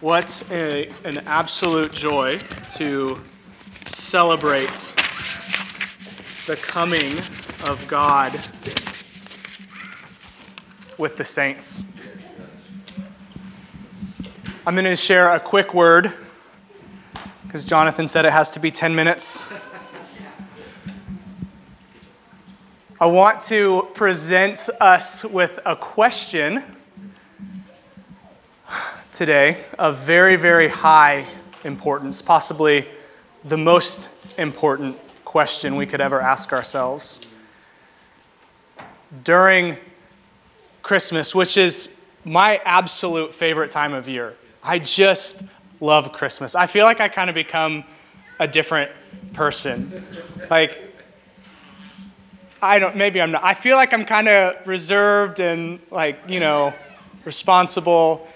What a, an absolute joy to celebrate the coming of God with the saints. I'm going to share a quick word because Jonathan said it has to be 10 minutes. I want to present us with a question today of very, very high importance, possibly the most important question we could ever ask ourselves. During Christmas, which is my absolute favorite time of year, I just love Christmas. I feel like I kind of become a different person. Like, I don't, maybe I'm not. I feel like I'm kind of reserved and, like, you know, responsible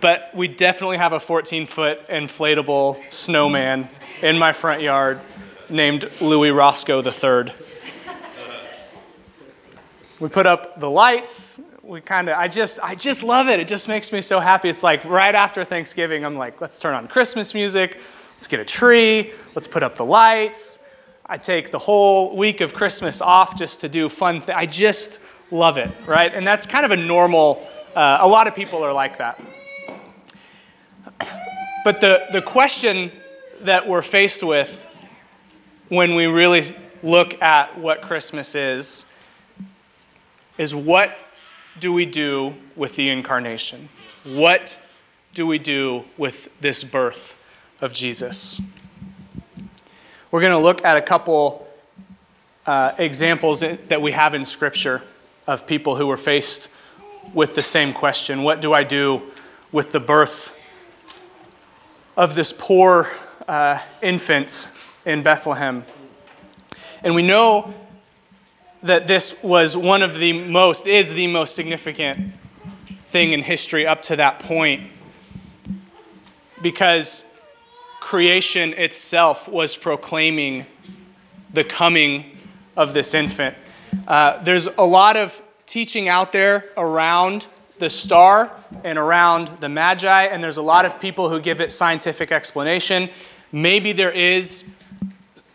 but we definitely have a 14 foot inflatable snowman in my front yard named Louis Roscoe III. We put up the lights. We kind of, I just, I just love it. It just makes me so happy. It's like right after Thanksgiving, I'm like, let's turn on Christmas music. Let's get a tree. Let's put up the lights. I take the whole week of Christmas off just to do fun things. I just love it, right? And that's kind of a normal, uh, a lot of people are like that. But the, the question that we're faced with when we really look at what Christmas is is what do we do with the incarnation? What do we do with this birth of Jesus? We're going to look at a couple uh, examples that we have in Scripture of people who were faced with the same question What do I do with the birth of this poor uh, infant in Bethlehem. And we know that this was one of the most, is the most significant thing in history up to that point because creation itself was proclaiming the coming of this infant. Uh, there's a lot of teaching out there around the star and around the Magi, and there's a lot of people who give it scientific explanation. Maybe there is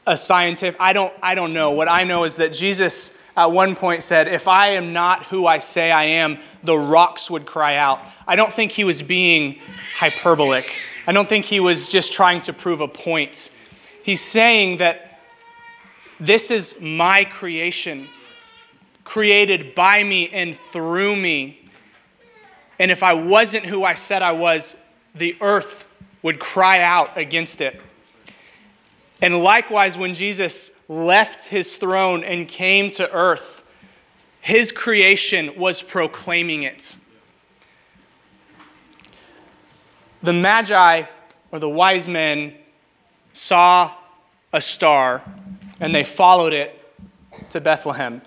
a scientific, I don't, I don't know. What I know is that Jesus at one point said, If I am not who I say I am, the rocks would cry out. I don't think he was being hyperbolic. I don't think he was just trying to prove a point. He's saying that this is my creation, created by me and through me. And if I wasn't who I said I was, the earth would cry out against it. And likewise, when Jesus left his throne and came to earth, his creation was proclaiming it. The Magi, or the wise men, saw a star and they followed it to Bethlehem.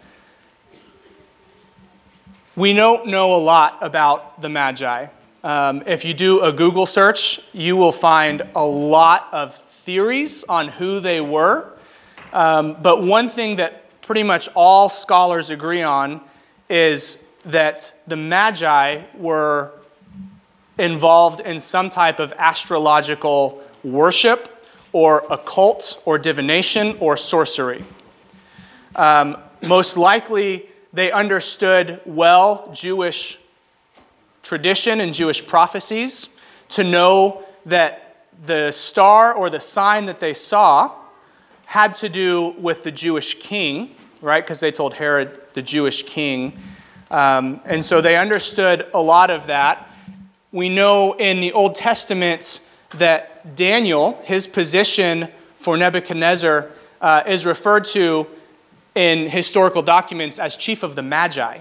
We don't know a lot about the Magi. Um, if you do a Google search, you will find a lot of theories on who they were. Um, but one thing that pretty much all scholars agree on is that the Magi were involved in some type of astrological worship or occult or divination or sorcery. Um, most likely, they understood well Jewish tradition and Jewish prophecies to know that the star or the sign that they saw had to do with the Jewish king, right? Because they told Herod the Jewish king. Um, and so they understood a lot of that. We know in the Old Testament that Daniel, his position for Nebuchadnezzar, uh, is referred to in historical documents as chief of the Magi.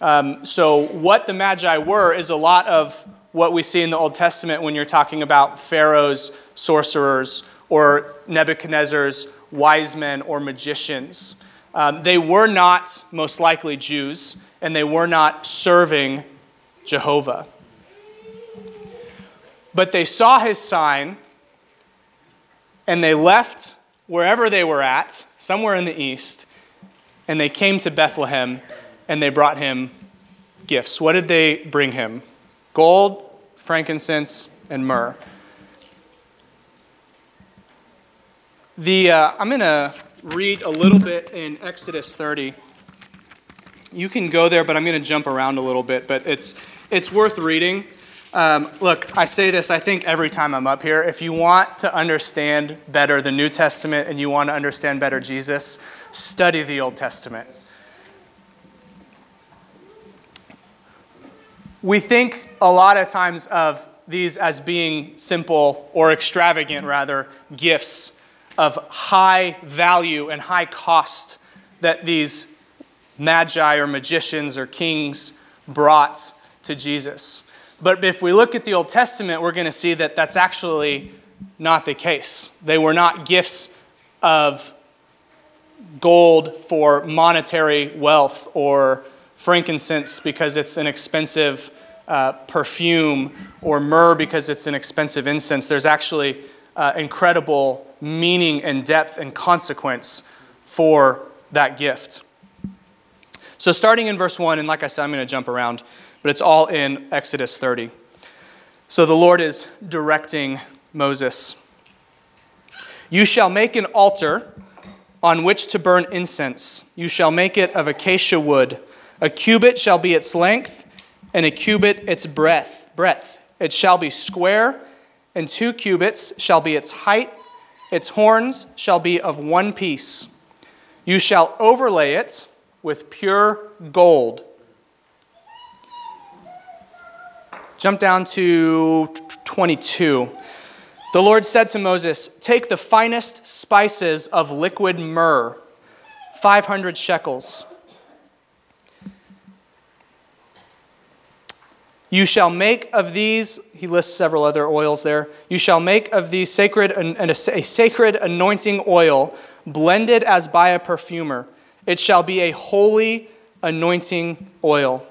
Um, so, what the Magi were is a lot of what we see in the Old Testament when you're talking about Pharaoh's sorcerers or Nebuchadnezzar's wise men or magicians. Um, they were not most likely Jews, and they were not serving Jehovah. But they saw his sign, and they left wherever they were at, somewhere in the east, and they came to Bethlehem and they brought him gifts. What did they bring him? Gold, frankincense, and myrrh. The, uh, I'm going to read a little bit in Exodus 30. You can go there, but I'm going to jump around a little bit, but it's, it's worth reading. Um, look, I say this, I think, every time I'm up here. If you want to understand better the New Testament and you want to understand better Jesus, study the Old Testament. We think a lot of times of these as being simple or extravagant, rather, gifts of high value and high cost that these magi or magicians or kings brought to Jesus. But if we look at the Old Testament, we're going to see that that's actually not the case. They were not gifts of gold for monetary wealth or frankincense because it's an expensive uh, perfume or myrrh because it's an expensive incense. There's actually uh, incredible meaning and depth and consequence for that gift. So, starting in verse 1, and like I said, I'm going to jump around but it's all in Exodus 30. So the Lord is directing Moses. You shall make an altar on which to burn incense. You shall make it of acacia wood. A cubit shall be its length, and a cubit its breadth. Breadth. It shall be square, and two cubits shall be its height. Its horns shall be of one piece. You shall overlay it with pure gold. Jump down to 22. The Lord said to Moses, Take the finest spices of liquid myrrh, 500 shekels. You shall make of these, he lists several other oils there. You shall make of these sacred and a, a sacred anointing oil, blended as by a perfumer. It shall be a holy anointing oil.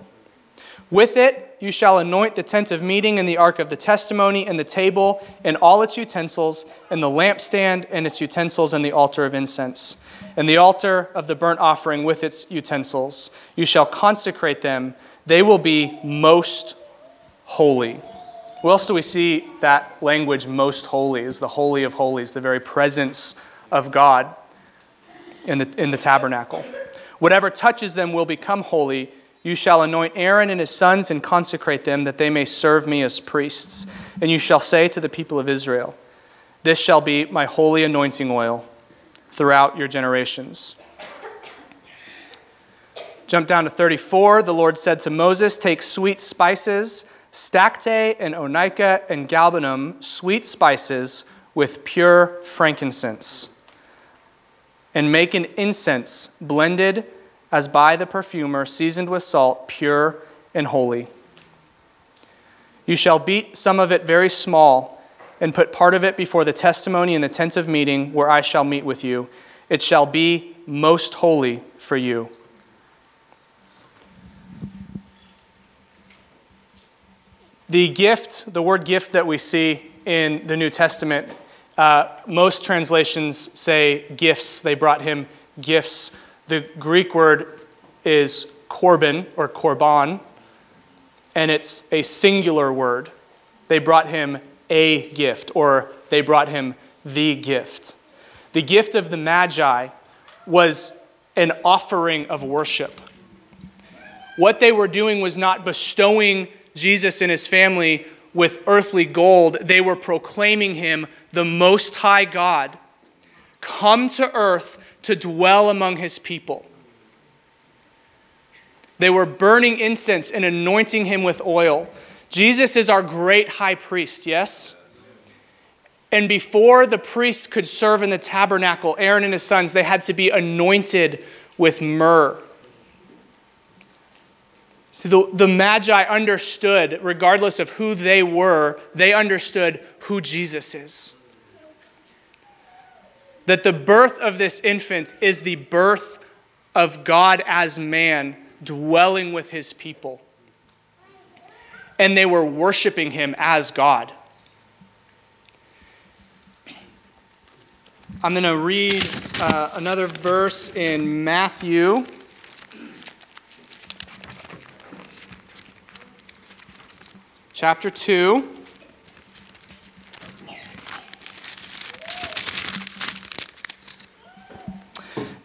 With it, you shall anoint the tent of meeting and the ark of the testimony and the table and all its utensils and the lampstand and its utensils and the altar of incense and the altar of the burnt offering with its utensils. You shall consecrate them. They will be most holy. Where else do we see that language, most holy, is the holy of holies, the very presence of God in the, in the tabernacle. Whatever touches them will become holy you shall anoint Aaron and his sons and consecrate them, that they may serve me as priests. And you shall say to the people of Israel, This shall be my holy anointing oil throughout your generations. Jump down to 34. The Lord said to Moses, Take sweet spices, stacte and onycha and galbanum, sweet spices with pure frankincense, and make an incense blended as by the perfumer, seasoned with salt, pure and holy. You shall beat some of it very small, and put part of it before the testimony in the tent of meeting, where I shall meet with you. It shall be most holy for you. The gift, the word gift that we see in the New Testament, uh, most translations say gifts. They brought him gifts. The Greek word is korban or korban, and it's a singular word. They brought him a gift, or they brought him the gift. The gift of the Magi was an offering of worship. What they were doing was not bestowing Jesus and his family with earthly gold, they were proclaiming him the Most High God, come to earth to dwell among his people. They were burning incense and anointing him with oil. Jesus is our great high priest, yes? And before the priests could serve in the tabernacle, Aaron and his sons, they had to be anointed with myrrh. See, the, the Magi understood, regardless of who they were, they understood who Jesus is that the birth of this infant is the birth of God as man dwelling with his people. And they were worshiping him as God. I'm going to read uh, another verse in Matthew. chapter 2.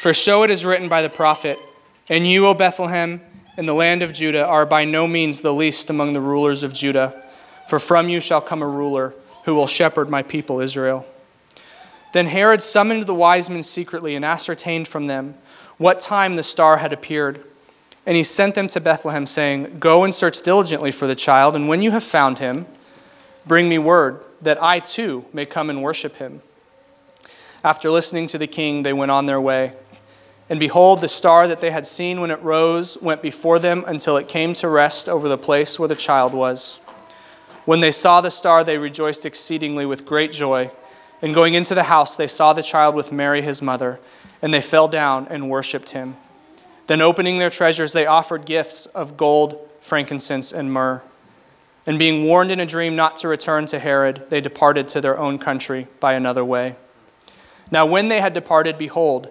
For so it is written by the prophet, And you, O Bethlehem, in the land of Judah, are by no means the least among the rulers of Judah, for from you shall come a ruler who will shepherd my people Israel. Then Herod summoned the wise men secretly and ascertained from them what time the star had appeared. And he sent them to Bethlehem, saying, Go and search diligently for the child, and when you have found him, bring me word, that I too may come and worship him. After listening to the king, they went on their way. And behold, the star that they had seen when it rose went before them until it came to rest over the place where the child was. When they saw the star, they rejoiced exceedingly with great joy. And going into the house, they saw the child with Mary, his mother, and they fell down and worshipped him. Then, opening their treasures, they offered gifts of gold, frankincense, and myrrh. And being warned in a dream not to return to Herod, they departed to their own country by another way. Now, when they had departed, behold,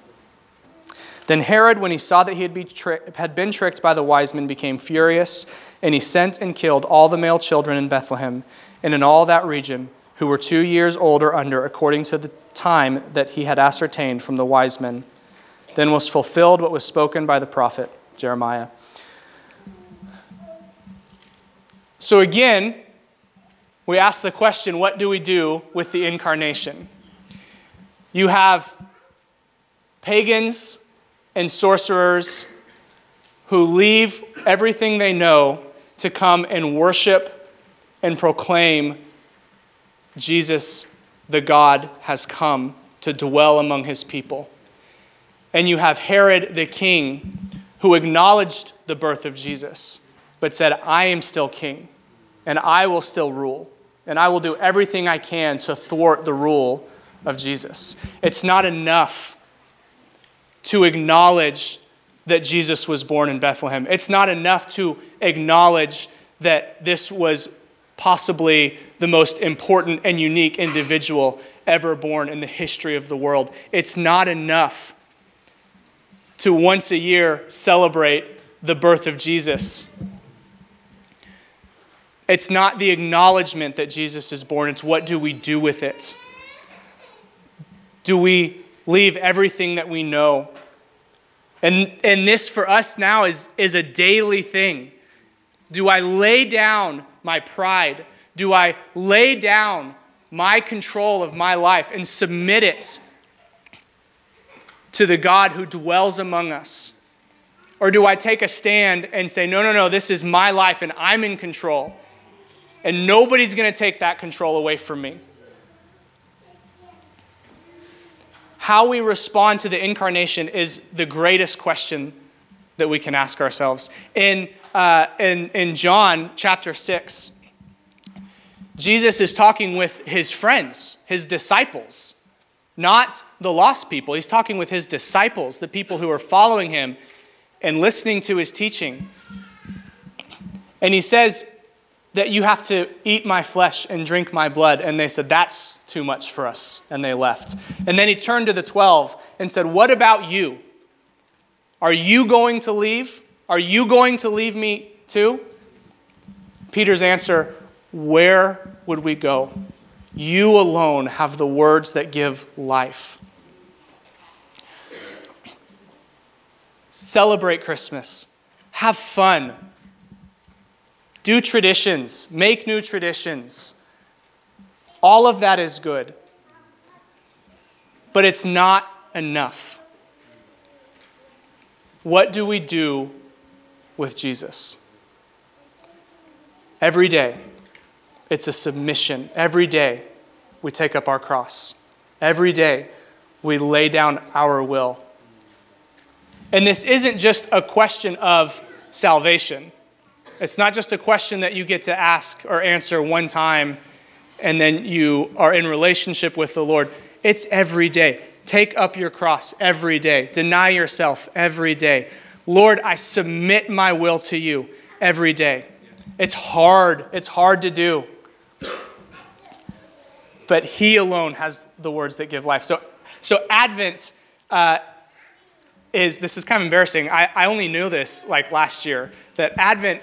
Then Herod, when he saw that he had, be tri- had been tricked by the wise men, became furious, and he sent and killed all the male children in Bethlehem and in all that region who were two years old or under, according to the time that he had ascertained from the wise men. Then was fulfilled what was spoken by the prophet Jeremiah. So again, we ask the question what do we do with the incarnation? You have pagans and sorcerers who leave everything they know to come and worship and proclaim Jesus, the God, has come to dwell among his people. And you have Herod the king who acknowledged the birth of Jesus, but said, I am still king, and I will still rule, and I will do everything I can to thwart the rule of Jesus. It's not enough to acknowledge that Jesus was born in Bethlehem. It's not enough to acknowledge that this was possibly the most important and unique individual ever born in the history of the world. It's not enough to once a year celebrate the birth of Jesus. It's not the acknowledgement that Jesus is born, it's what do we do with it? Do we leave everything that we know. And, and this for us now is, is a daily thing. Do I lay down my pride? Do I lay down my control of my life and submit it to the God who dwells among us? Or do I take a stand and say, no, no, no, this is my life and I'm in control? And nobody's going to take that control away from me. How we respond to the incarnation is the greatest question that we can ask ourselves. In, uh, in, in John chapter 6, Jesus is talking with his friends, his disciples, not the lost people. He's talking with his disciples, the people who are following him and listening to his teaching. And he says, that you have to eat my flesh and drink my blood. And they said, That's too much for us. And they left. And then he turned to the 12 and said, What about you? Are you going to leave? Are you going to leave me too? Peter's answer, Where would we go? You alone have the words that give life. Celebrate Christmas. Have fun do traditions, make new traditions. All of that is good. but it's not enough. What do we do with Jesus? Every day, it's a submission. Every day, we take up our cross. Every day, we lay down our will. And this isn't just a question of salvation. It's not just a question that you get to ask or answer one time and then you are in relationship with the Lord. It's every day. Take up your cross every day. Deny yourself every day. Lord, I submit my will to you every day. It's hard. It's hard to do. But He alone has the words that give life. So, so Advent uh, is this is kind of embarrassing. I, I only knew this like last year that Advent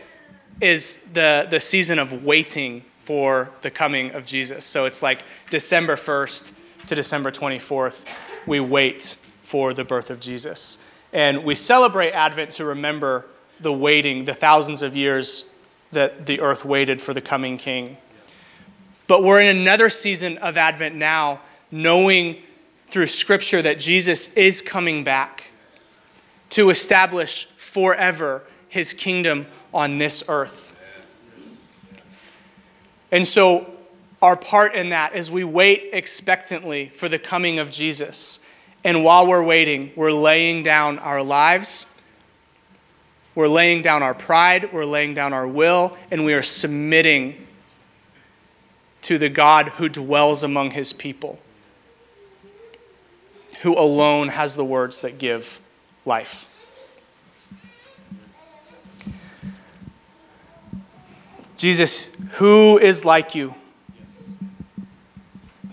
is the, the season of waiting for the coming of Jesus. So it's like December 1st to December 24th, we wait for the birth of Jesus. And we celebrate Advent to remember the waiting, the thousands of years that the earth waited for the coming king. But we're in another season of Advent now, knowing through Scripture that Jesus is coming back to establish forever his kingdom on this earth. And so, our part in that is we wait expectantly for the coming of Jesus. And while we're waiting, we're laying down our lives, we're laying down our pride, we're laying down our will, and we are submitting to the God who dwells among his people, who alone has the words that give life. Jesus, who is like you?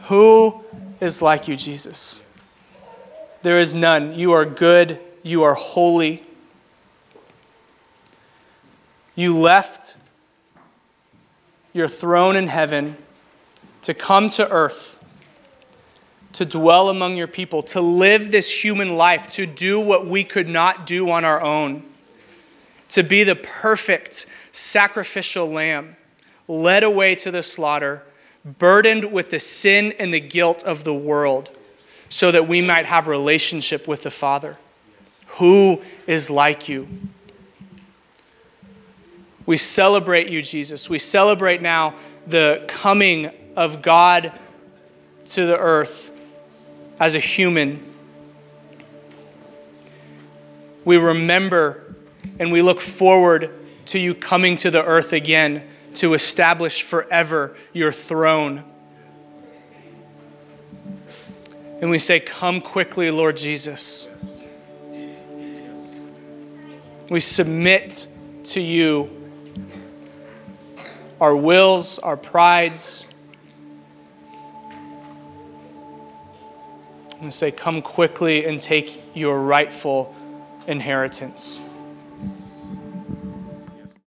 Who is like you, Jesus? There is none. You are good. You are holy. You left your throne in heaven to come to earth, to dwell among your people, to live this human life, to do what we could not do on our own, to be the perfect sacrificial lamb, led away to the slaughter, burdened with the sin and the guilt of the world, so that we might have relationship with the Father. Who is like you? We celebrate you, Jesus. We celebrate now the coming of God to the earth as a human. We remember and we look forward to you coming to the earth again to establish forever your throne. And we say, Come quickly, Lord Jesus. We submit to you our wills, our prides. And we say, Come quickly and take your rightful inheritance.